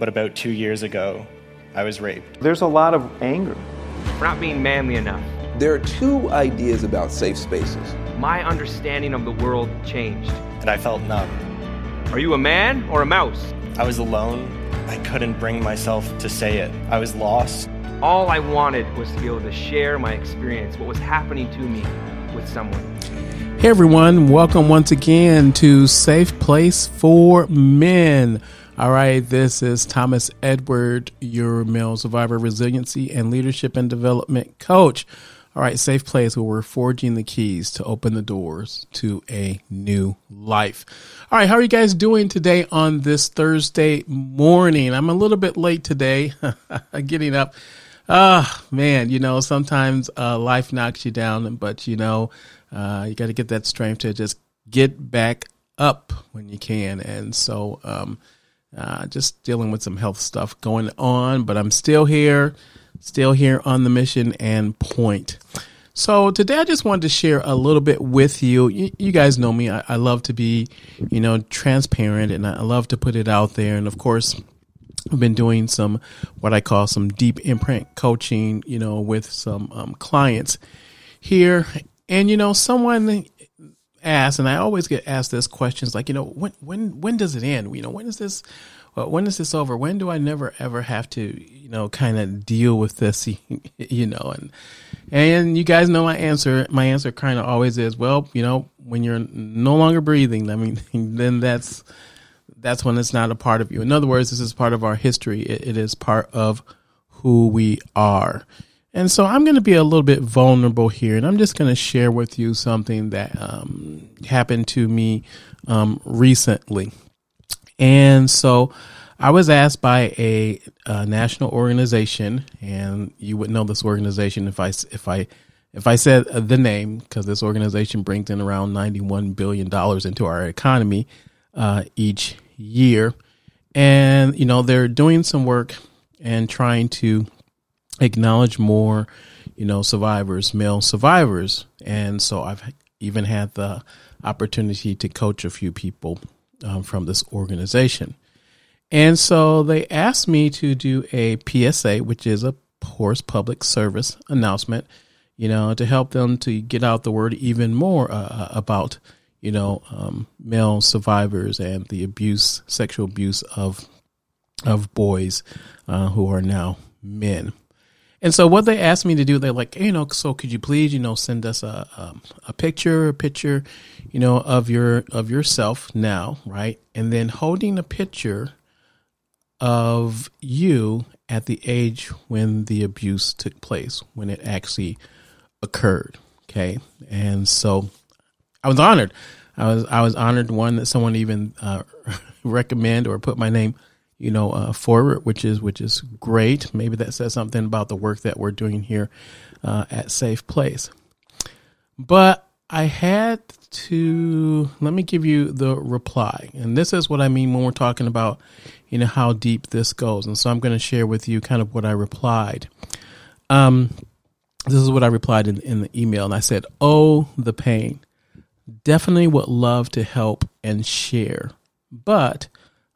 But about two years ago, I was raped. There's a lot of anger. For not being manly enough. There are two ideas about safe spaces. My understanding of the world changed. And I felt numb. Are you a man or a mouse? I was alone. I couldn't bring myself to say it. I was lost. All I wanted was to be able to share my experience, what was happening to me with someone. Hey everyone, welcome once again to Safe Place for Men. All right, this is Thomas Edward, your male survivor resiliency and leadership and development coach. All right, safe place where we're forging the keys to open the doors to a new life. All right, how are you guys doing today on this Thursday morning? I'm a little bit late today, getting up. Ah, oh, man, you know, sometimes uh, life knocks you down, but you know, uh, you got to get that strength to just get back up when you can. And so, um, uh, just dealing with some health stuff going on, but I'm still here, still here on the mission and point. So today I just wanted to share a little bit with you. You, you guys know me. I, I, love to be, you know, transparent and I love to put it out there. And of course, I've been doing some, what I call some deep imprint coaching, you know, with some um, clients here. And, you know, someone asked, and I always get asked this questions like, you know, when when when does it end? You know, when is this? Uh, when is this over? When do I never ever have to, you know, kind of deal with this? You know, and and you guys know my answer. My answer kind of always is, well, you know, when you're no longer breathing, I mean, then that's that's when it's not a part of you. In other words, this is part of our history. it, it is part of who we are. And so I'm going to be a little bit vulnerable here, and I'm just going to share with you something that um, happened to me um, recently. And so I was asked by a, a, national organization, and you would know this organization if I if I if I said the name, because this organization brings in around 91 billion dollars into our economy uh, each year, and you know they're doing some work and trying to acknowledge more, you know, survivors, male survivors. And so I've even had the opportunity to coach a few people um, from this organization. And so they asked me to do a PSA, which is a horse public service announcement, you know, to help them to get out the word even more uh, uh, about, you know, um, male survivors and the abuse, sexual abuse of of boys uh, who are now men. And so what they asked me to do, they're like, you know, so could you please, you know, send us a um, a picture, a picture, you know, of your of yourself now, right? And then holding a picture of you at the age when the abuse took place, when it actually occurred. Okay, and so I was honored. I was I was honored one that someone even uh, recommend or put my name you know, uh, forward, which is which is great. Maybe that says something about the work that we're doing here uh, at Safe Place. But I had to let me give you the reply, and this is what I mean when we're talking about, you know, how deep this goes. And so I'm going to share with you kind of what I replied. Um, this is what I replied in, in the email, and I said, "Oh, the pain. Definitely would love to help and share, but."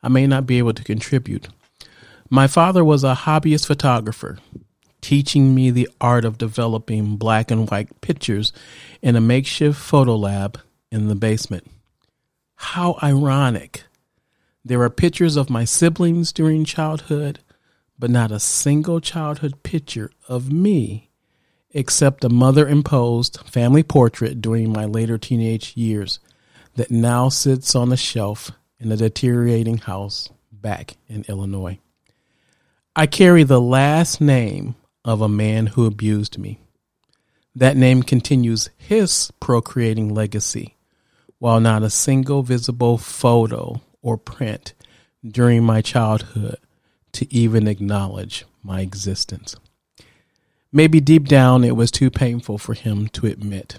I may not be able to contribute. My father was a hobbyist photographer, teaching me the art of developing black and white pictures in a makeshift photo lab in the basement. How ironic. There are pictures of my siblings during childhood, but not a single childhood picture of me, except a mother imposed family portrait during my later teenage years that now sits on a shelf in a deteriorating house back in Illinois. I carry the last name of a man who abused me. That name continues his procreating legacy, while not a single visible photo or print during my childhood to even acknowledge my existence. Maybe deep down it was too painful for him to admit.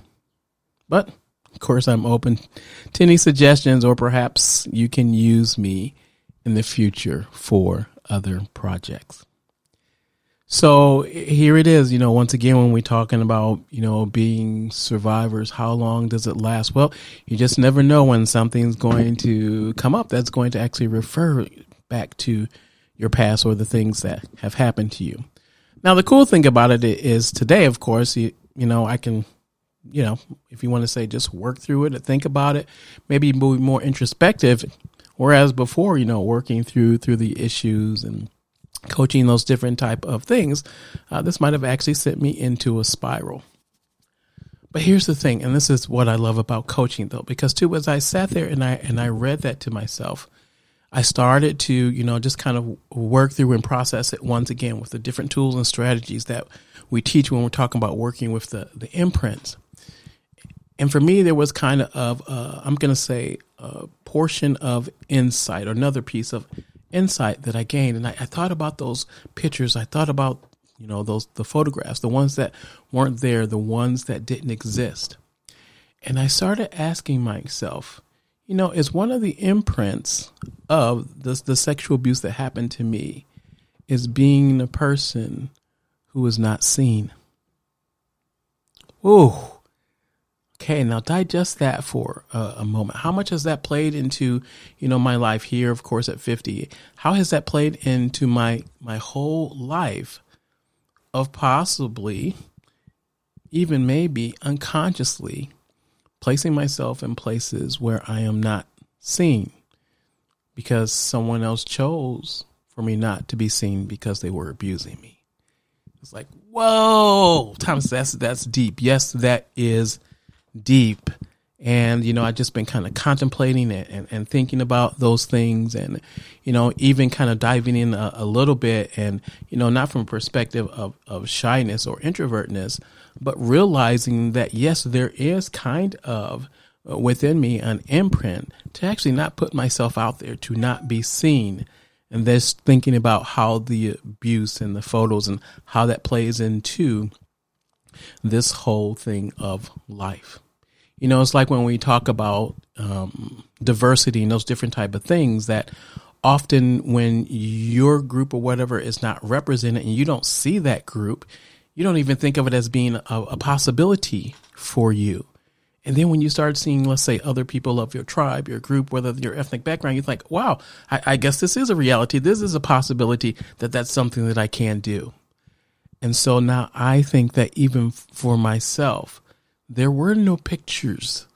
But of course, I'm open to any suggestions, or perhaps you can use me in the future for other projects. So here it is, you know, once again, when we're talking about, you know, being survivors, how long does it last? Well, you just never know when something's going to come up that's going to actually refer back to your past or the things that have happened to you. Now, the cool thing about it is today, of course, you, you know, I can, you know, if you want to say just work through it and think about it, maybe be more introspective. Whereas before, you know, working through through the issues and coaching those different type of things, uh, this might have actually sent me into a spiral. But here's the thing, and this is what I love about coaching though, because too, as I sat there and I and I read that to myself, I started to, you know, just kind of work through and process it once again with the different tools and strategies that we teach when we're talking about working with the, the imprints. And for me, there was kind of, uh, I'm going to say, a portion of insight or another piece of insight that I gained. And I, I thought about those pictures. I thought about, you know, those, the photographs, the ones that weren't there, the ones that didn't exist. And I started asking myself, you know, is one of the imprints of the, the sexual abuse that happened to me is being a person who is not seen. Ooh. Okay, now digest that for a, a, moment. How much has that played into, you know, my life here, of course, at 50? How has that played into my my whole life of possibly, even maybe unconsciously, placing myself in places where I am not seen because someone else chose for me not to be seen because they were abusing me. It's like, whoa, Thomas, that's that's deep. Yes, that is deep. And, you know, I've just been kind of contemplating it and, and thinking about those things and, you know, even kind of diving in a, a little bit and, you know, not from a perspective of, of shyness or introvertness, but realizing that yes, there is kind of uh, within me an imprint to actually not put myself out there, to not be seen. And this thinking about how the abuse and the photos and how that plays into this whole thing of life. You know, it's like when we talk about um, diversity and those different type of things that often when your group or whatever is not represented and you don't see that group, you don't even think of it as being a, a possibility for you. And then when you start seeing, let's say, other people of your tribe, your group, whether your ethnic background, you think, wow, I, I, guess this is a reality. This is a possibility that that's something that I can do. And so now I think that even for myself, there were no pictures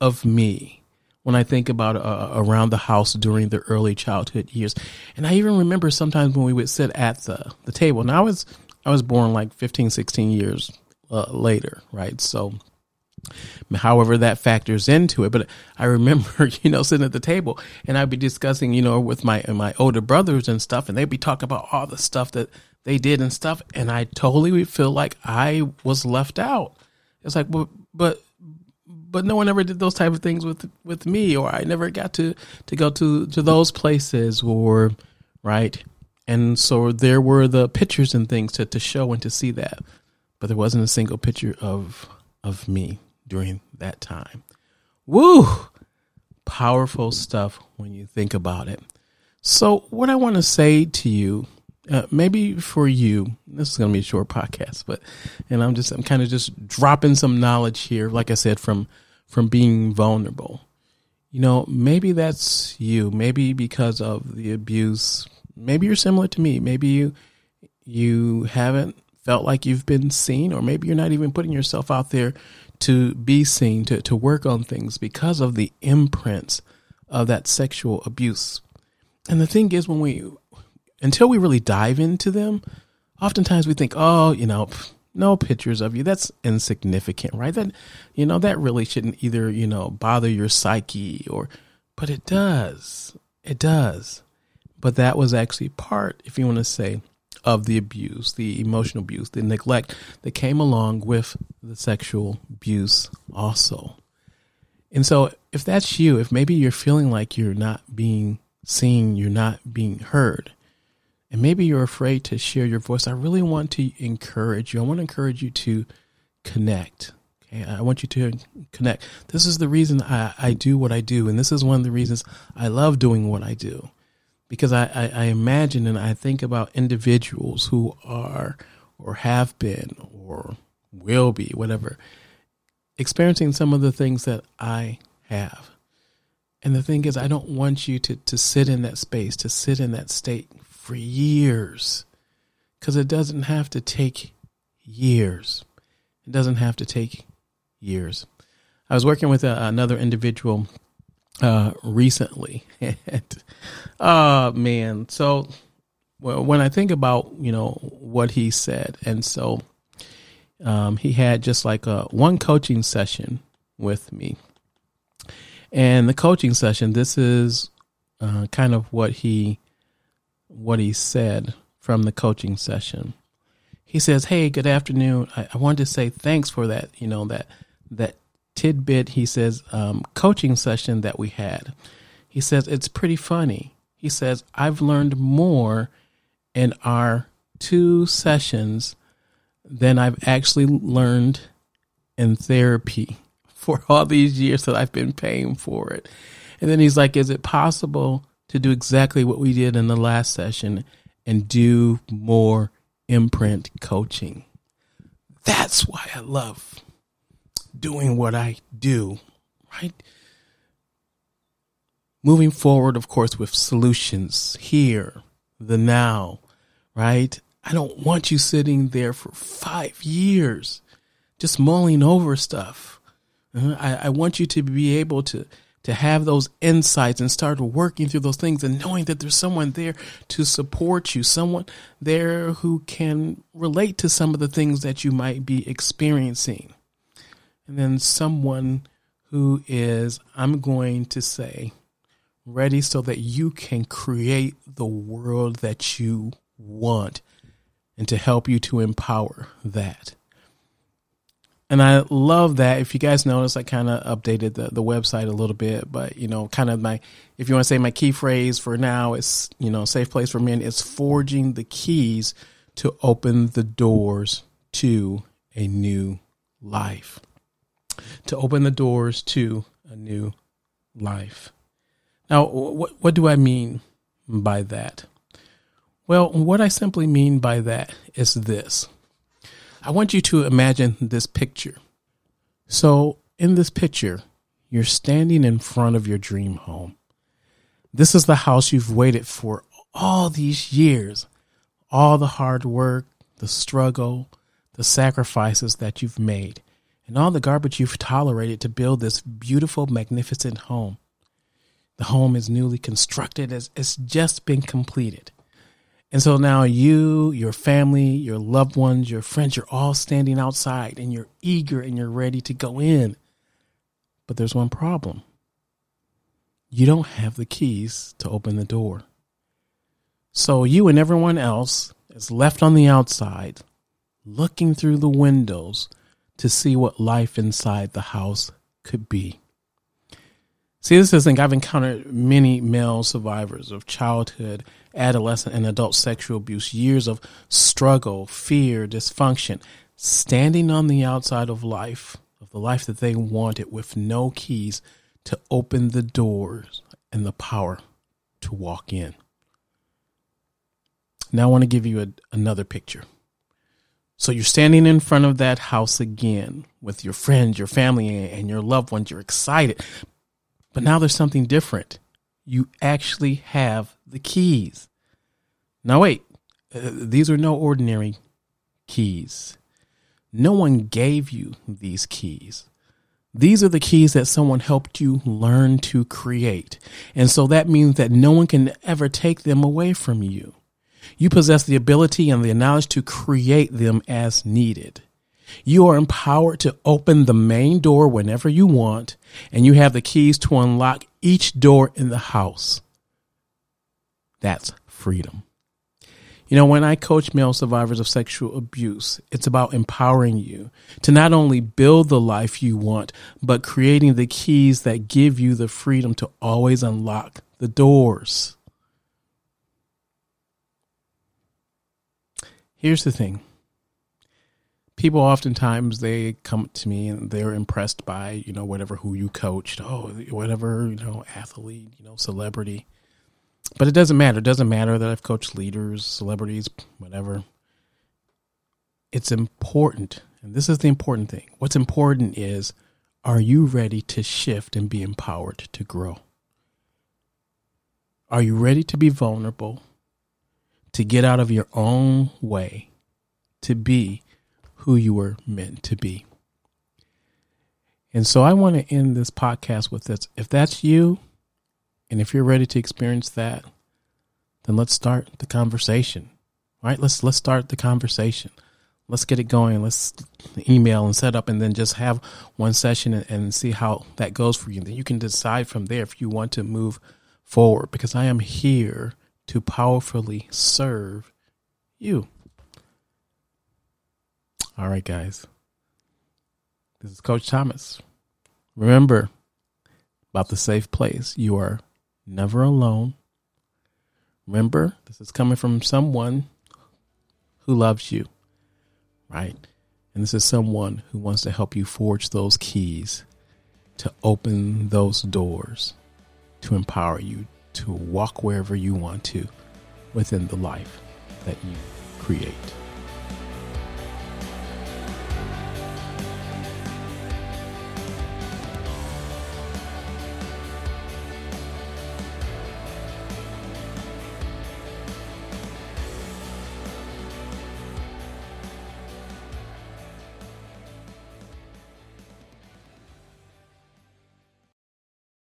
of me when I think about uh, around the house during the early childhood years. And I even remember sometimes when we would sit at the, the table. Now I was I was born like 15, 16 years uh, later, right? So, however that factors into it, but I remember, you know, sitting at the table and I'd be discussing, you know, with my my older brothers and stuff, and they'd be talking about all the stuff that they did and stuff, and I totally would feel like I was left out. It's like, but but no one ever did those type of things with with me, or I never got to to go to to those places, or right and so there were the pictures and things to, to show and to see that. But there wasn't a single picture of of me during that time. Woo! Powerful stuff when you think about it. So what I want to say to you, uh, maybe for you, this is going to be a short podcast, but and I'm just I'm kind of just dropping some knowledge here, like I said, from from being vulnerable. You know, maybe that's you. Maybe because of the abuse, maybe you're similar to me. Maybe you you haven't felt like you've been seen, or maybe you're not even putting yourself out there to be seen, to, to work on things because of the imprints of that sexual abuse. And the thing is, when we, until we really dive into them, oftentimes we think, oh, you know, no pictures of you. That's insignificant, right? That, you know, that really shouldn't either, you know, bother your psyche or, but it does. It does. But that was actually part, if you want to say, of the abuse, the emotional abuse, the neglect that came along with the sexual abuse also. And so, if that's you, if maybe you're feeling like you're not being seen, you're not being heard, and maybe you're afraid to share your voice, I really want to encourage you. I want to encourage you to connect. Okay, I want you to connect. This is the reason I, I do what I do, and this is one of the reasons I love doing what I do because I, I, I imagine and I think about individuals who are or have been or will be, whatever, experiencing some of the things that I have. And the thing is, I don't want you to, to sit in that space, to sit in that state for years because it doesn't have to take years. It doesn't have to take years. I was working with a, another individual uh, recently, and oh man, so well, when I think about you know what he said, and so um, he had just like a one coaching session with me, and the coaching session. This is uh, kind of what he what he said from the coaching session. He says, "Hey, good afternoon. I, I wanted to say thanks for that. You know that that tidbit." He says, um, "Coaching session that we had." He says it's pretty funny. He says I've learned more in our two sessions than I've actually learned in therapy for all these years that I've been paying for it. And then he's like, Is it possible to do exactly what we did in the last session and do more imprint coaching? That's why I love doing what I do, right? Moving forward, of course, with solutions here, the now, right? I don't want you sitting there for five years just mulling over stuff. Uh-huh. I, I want you to be able to to have those insights and start working through those things and knowing that there's someone there to support you, someone there who can relate to some of the things that you might be experiencing. And then someone who is, I'm going to say, ready so that you can create the world that you want and to help you to empower that. And I love that. If you guys notice, I kind of updated the, the website a little bit, but you know, kind of my, if you want to say my key phrase for now is, you know, safe place for men is forging the keys to open the doors to a new life. To open the doors to a new life. Now, what, what do I mean by that? Well, what I simply mean by that is this. I want you to imagine this picture. So, in this picture, you're standing in front of your dream home. This is the house you've waited for all these years, all the hard work, the struggle, the sacrifices that you've made, and all the garbage you've tolerated to build this beautiful, magnificent home. The home is newly constructed, as it's just been completed. And so now you, your family, your loved ones, your friends, you're all standing outside and you're eager and you're ready to go in. But there's one problem you don't have the keys to open the door. So you and everyone else is left on the outside looking through the windows to see what life inside the house could be. See, this is thing. I've encountered many male survivors of childhood, adolescent, and adult sexual abuse, years of struggle, fear, dysfunction, standing on the outside of life, of the life that they wanted, with no keys to open the doors and the power to walk in. Now, I want to give you a, another picture. So, you're standing in front of that house again with your friends, your family, and your loved ones. You're excited, but now there's something different. You actually have the keys. Now, wait, uh, these are no ordinary keys. No one gave you these keys. These are the keys that someone helped you learn to create. And so that means that no one can ever take them away from you. You possess the ability and the knowledge to create them as needed. You are empowered to open the main door whenever you want, and you have the keys to unlock each door in the house. That's freedom. You know, when I coach male survivors of sexual abuse, it's about empowering you to not only build the life you want, but creating the keys that give you the freedom to always unlock the doors. Here's the thing people oftentimes they come to me and they're impressed by you know whatever who you coached oh whatever you know athlete you know celebrity but it doesn't matter it doesn't matter that i've coached leaders celebrities whatever it's important and this is the important thing what's important is are you ready to shift and be empowered to grow are you ready to be vulnerable to get out of your own way to be who you were meant to be. And so I want to end this podcast with this. If that's you, and if you're ready to experience that, then let's start the conversation. Right? Let's let's start the conversation. Let's get it going. Let's email and set up and then just have one session and, and see how that goes for you. And then you can decide from there if you want to move forward because I am here to powerfully serve you. All right, guys. This is Coach Thomas. Remember about the safe place. You are never alone. Remember, this is coming from someone who loves you, right? And this is someone who wants to help you forge those keys to open those doors, to empower you to walk wherever you want to within the life that you create.